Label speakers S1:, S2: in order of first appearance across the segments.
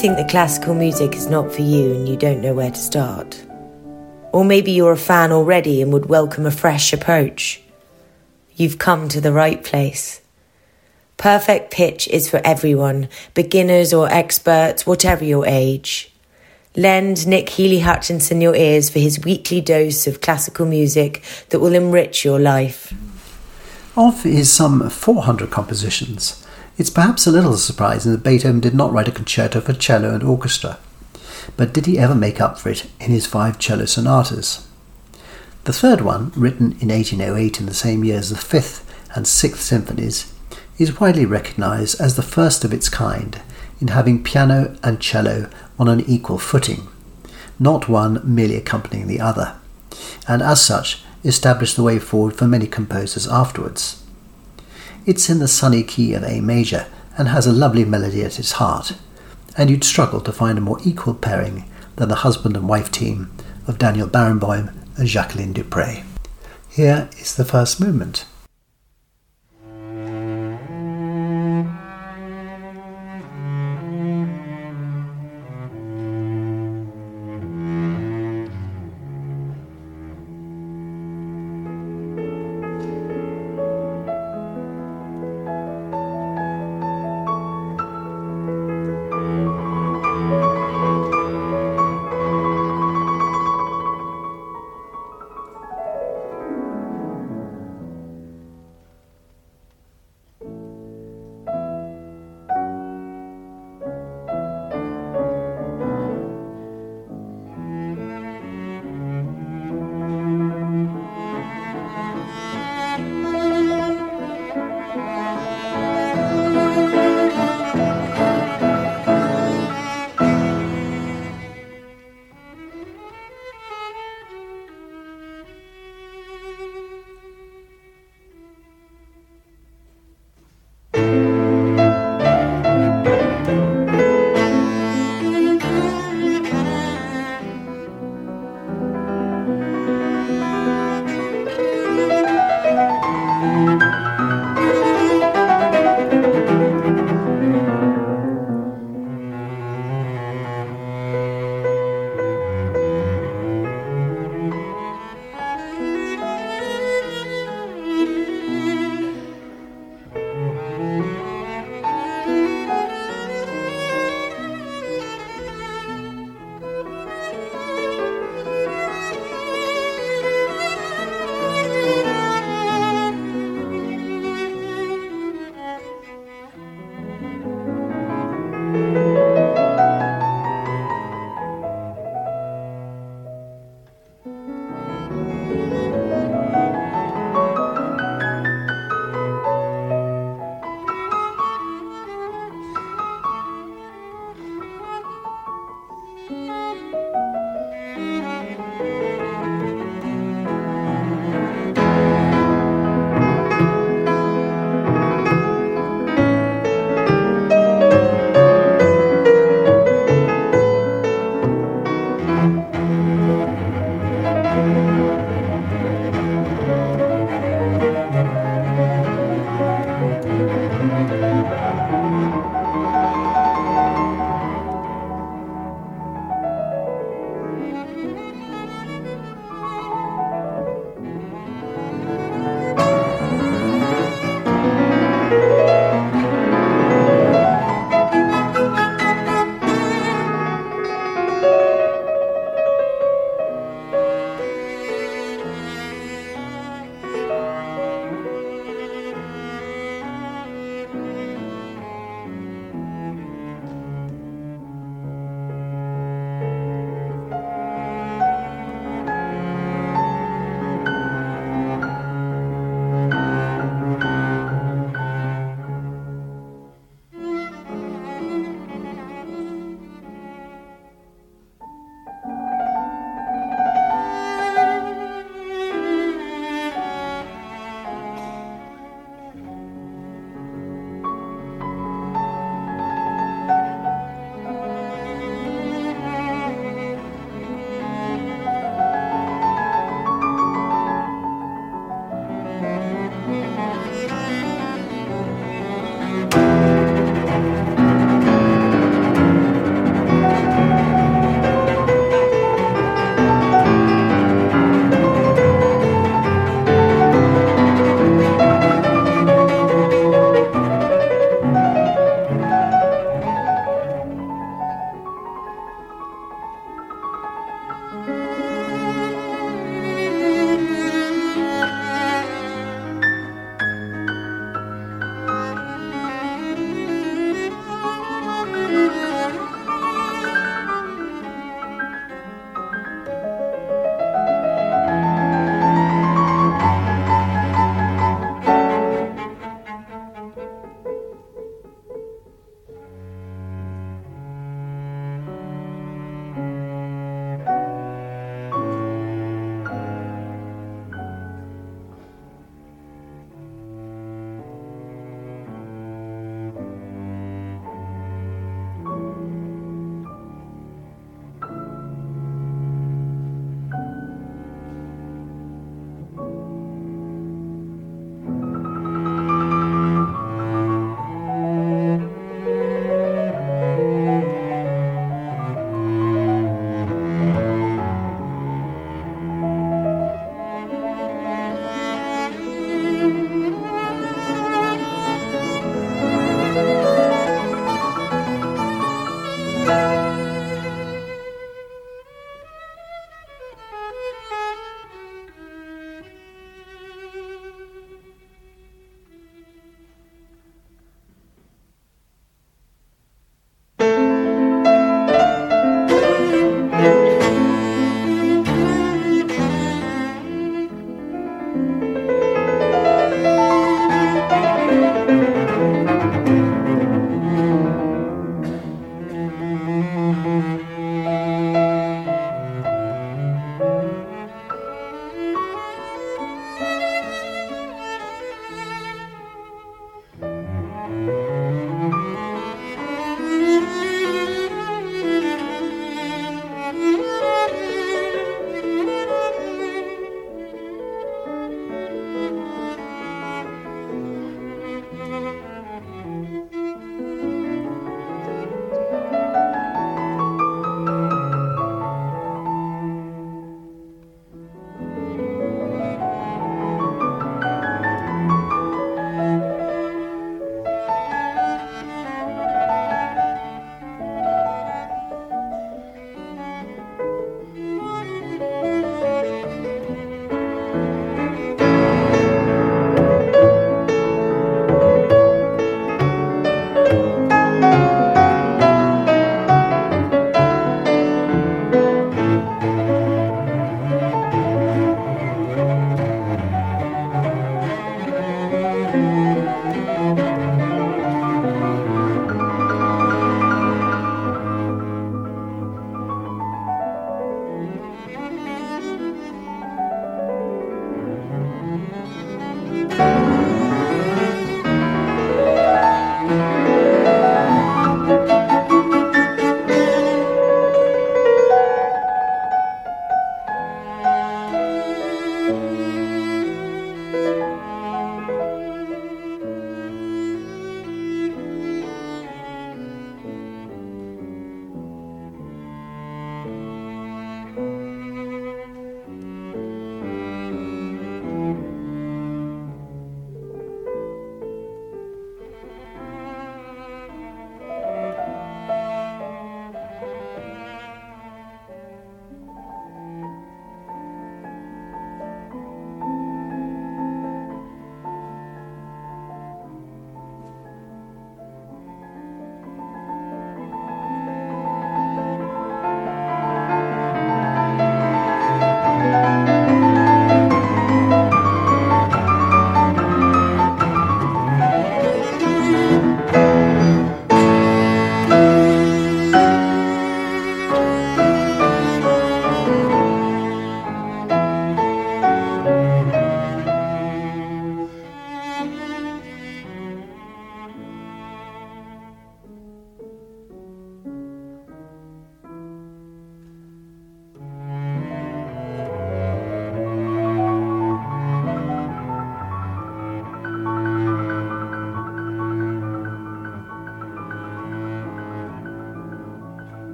S1: Think that classical music is not for you and you don't know where to start? Or maybe you're a fan already and would welcome a fresh approach. You've come to the right place. Perfect Pitch is for everyone, beginners or experts, whatever your age. Lend Nick Hely Hutchinson your ears for his weekly dose of classical music that will enrich your life.
S2: Of his some 400 compositions, it's perhaps a little surprising that Beethoven did not write a concerto for cello and orchestra. But did he ever make up for it in his five cello sonatas? The third one, written in 1808 in the same year as the fifth and sixth symphonies, is widely recognized as the first of its kind in having piano and cello on an equal footing, not one merely accompanying the other, and as such established the way forward for many composers afterwards. It's in the sunny key of A major and has a lovely melody at its heart, and you'd struggle to find a more equal pairing than the husband and wife team of Daniel Barenboim and Jacqueline du Pré. Here is the first movement.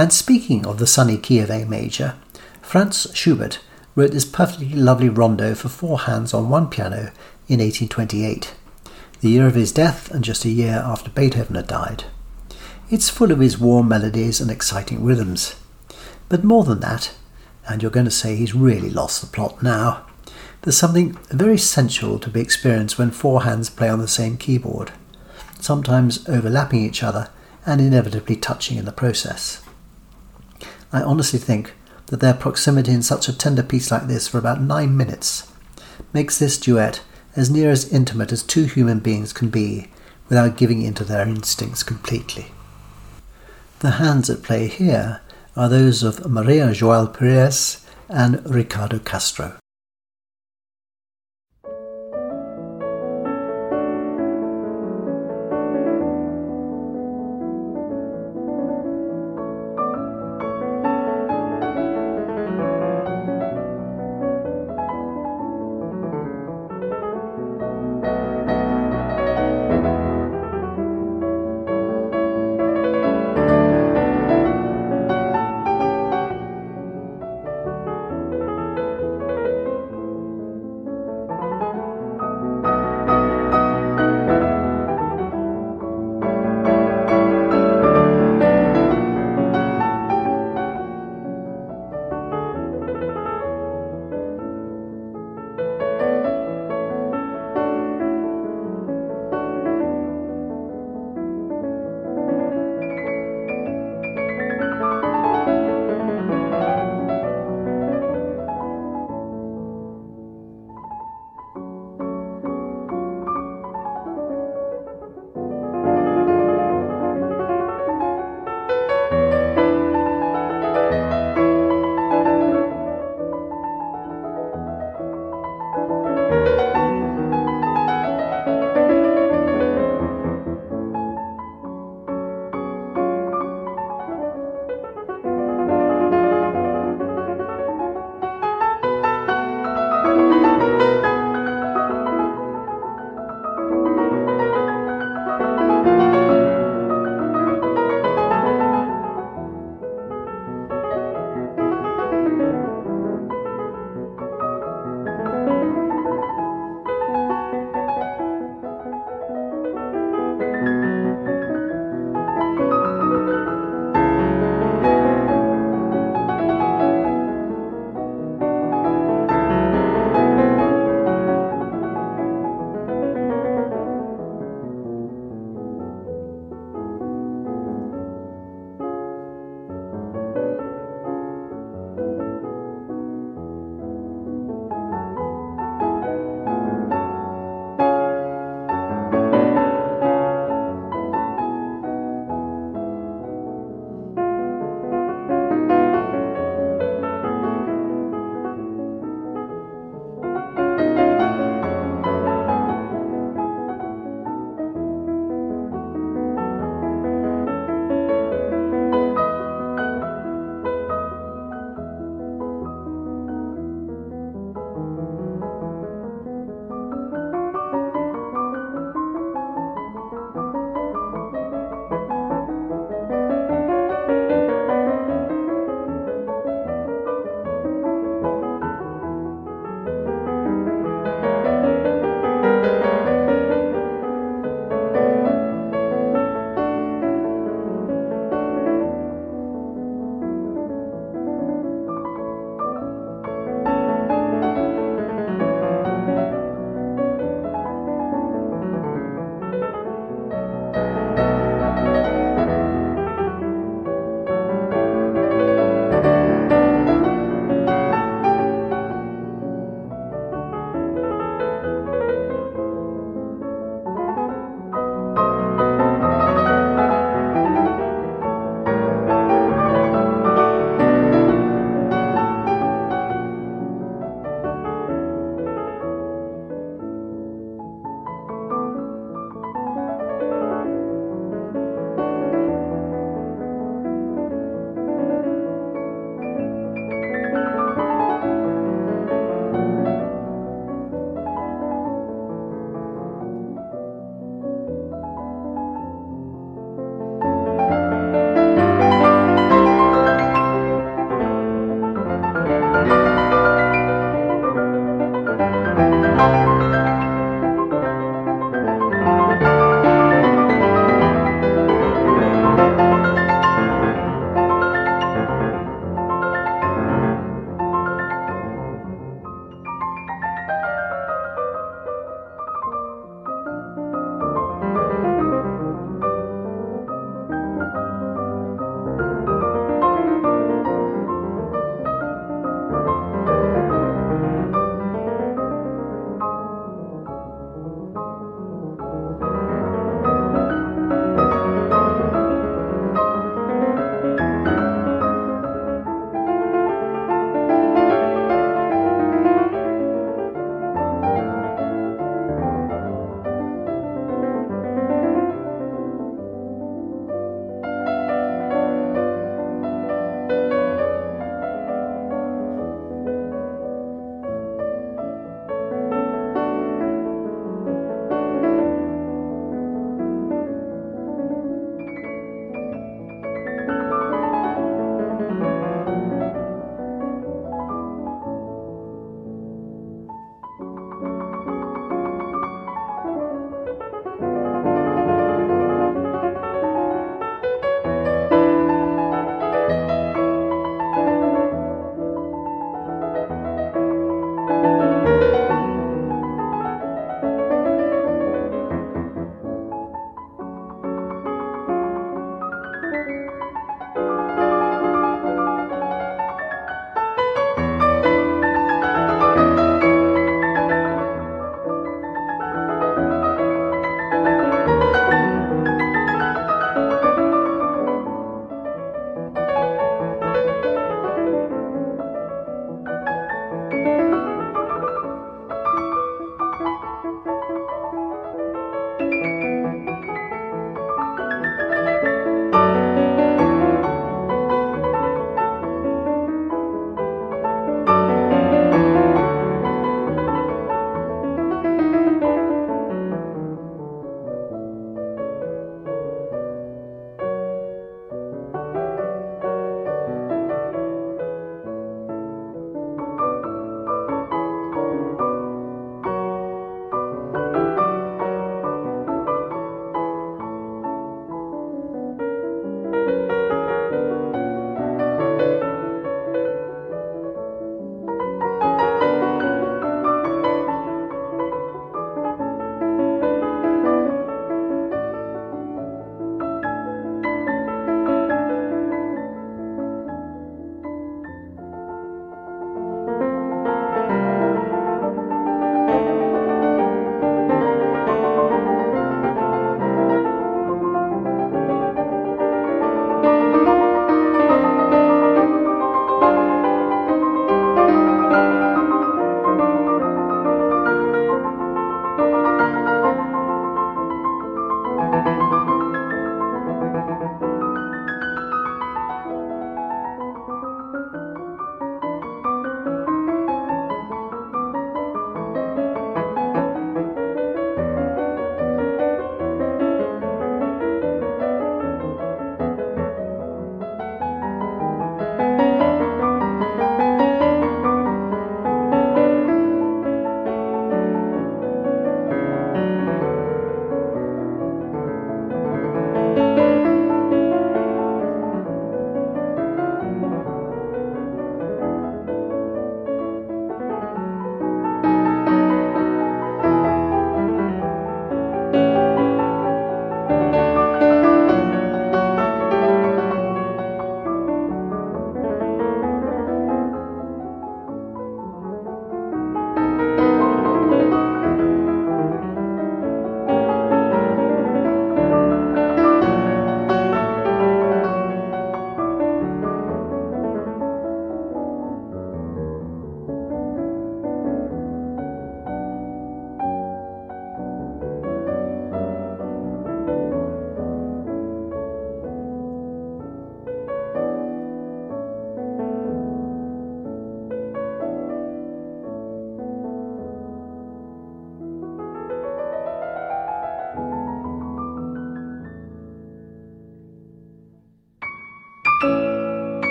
S2: And speaking of the sunny key of A major, Franz Schubert wrote this perfectly lovely rondo for four hands on one piano in 1828, the year of his death and just a year after Beethoven had died. It's full of his warm melodies and exciting rhythms. But more than that, and you're going to say he's really lost the plot now, there's something very sensual to be experienced when four hands play on the same keyboard, sometimes overlapping each other and inevitably touching in the process. I honestly think that their proximity in such a tender piece like this for about nine minutes makes this duet as near as intimate as two human beings can be without giving in to their instincts completely. The hands at play here are those of Maria Joao Pires and Ricardo Castro.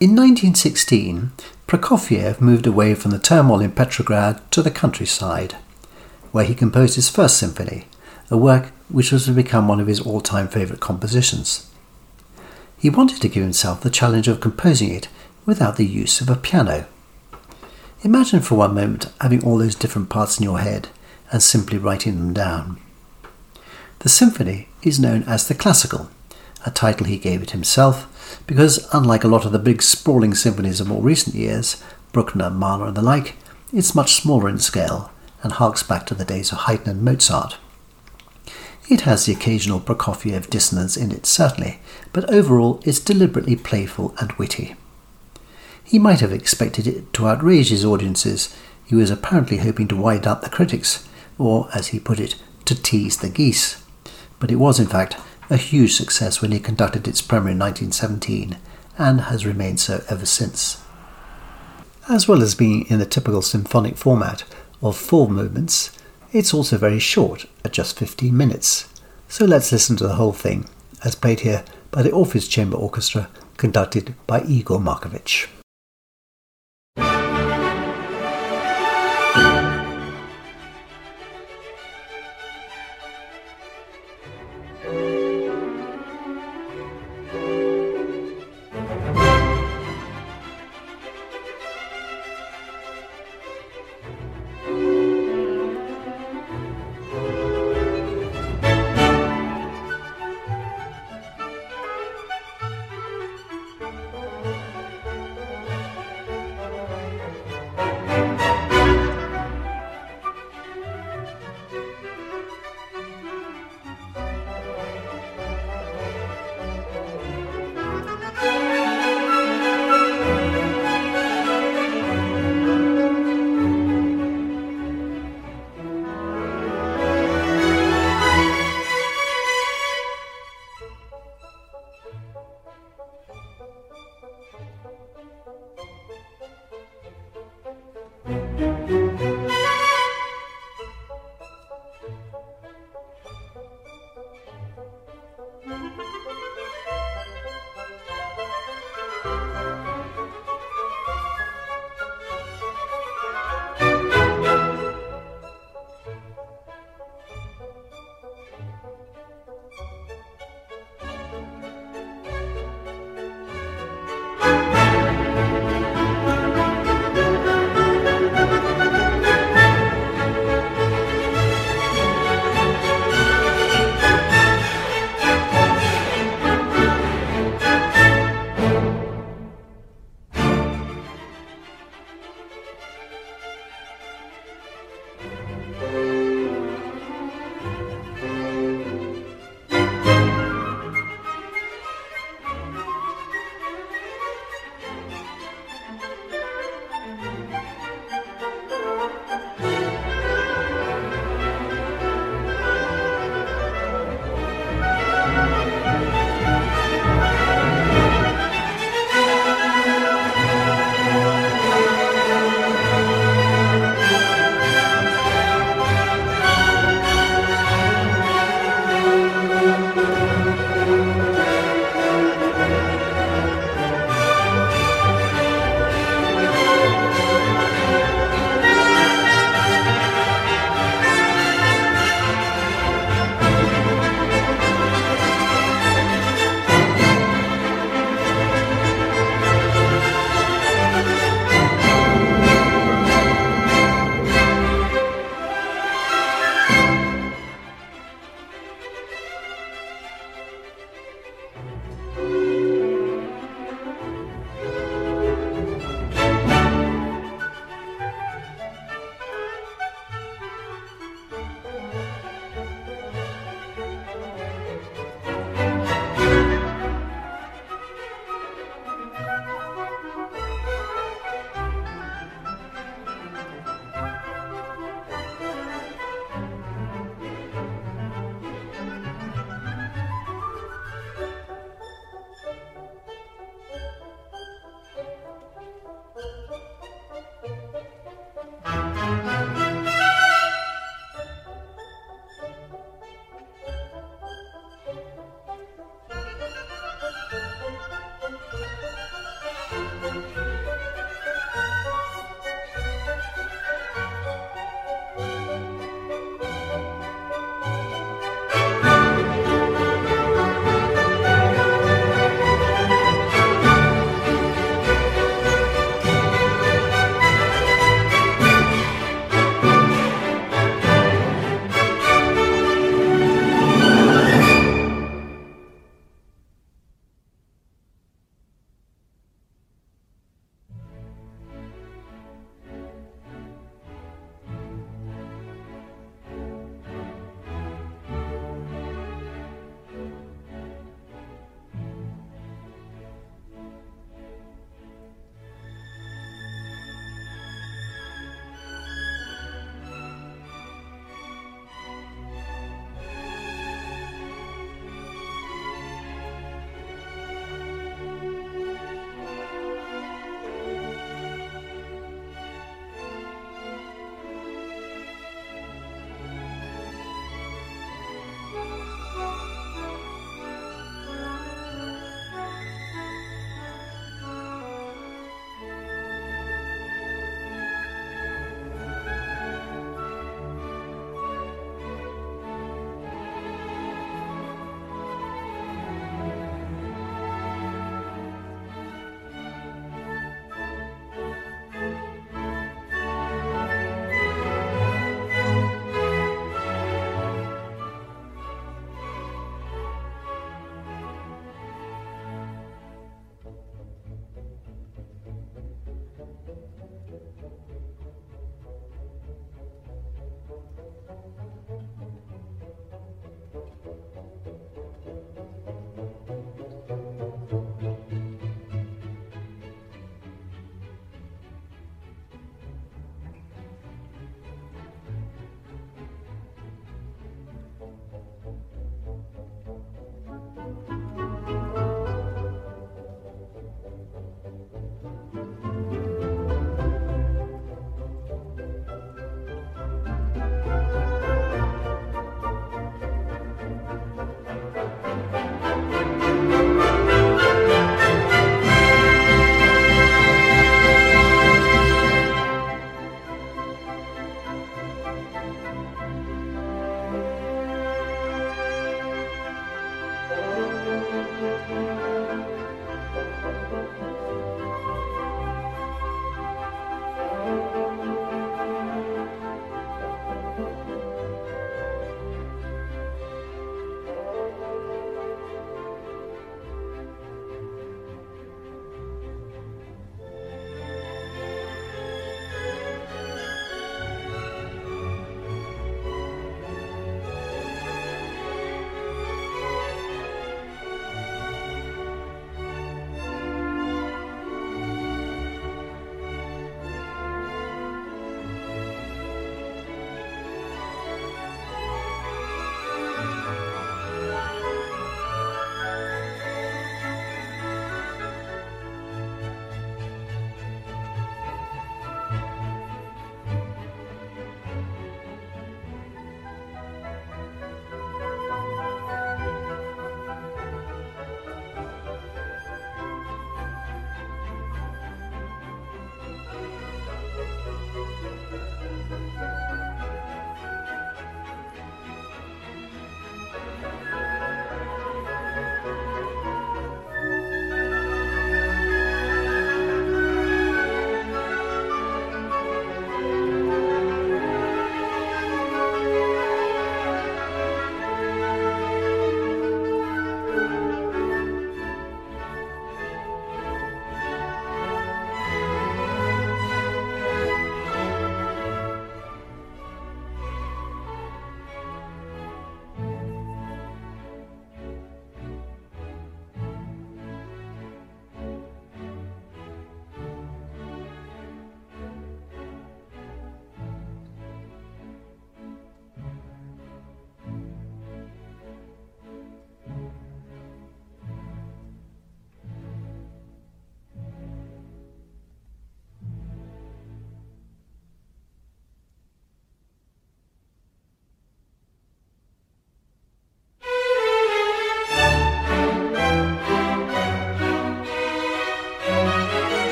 S2: In 1916, Prokofiev moved away from the turmoil in Petrograd to the countryside, where he composed his first symphony, a work which was to become one of his all time favourite compositions. He wanted to give himself the challenge of composing it without the use of a piano. Imagine for one moment having all those different parts in your head and simply writing them down. The symphony is known as the Classical, a title he gave it himself, because unlike a lot of the big sprawling symphonies of more recent years, Bruckner, Mahler, and the like, it's much smaller in scale and harks back to the days of Haydn and Mozart. It has the occasional Prokofiev dissonance in it, certainly, but overall it's deliberately playful and witty. He might have expected it to outrage his audiences. He was apparently hoping to wind up the critics, or, as he put it, to tease the geese. But it was, in fact, a huge success when he conducted its premiere in 1917, and has remained so ever since. As well as being in the typical symphonic format of four movements, it's also very short, at just 15 minutes. So let's listen to the whole thing, as played here by the Orpheus Chamber Orchestra, conducted by Igor Markovich.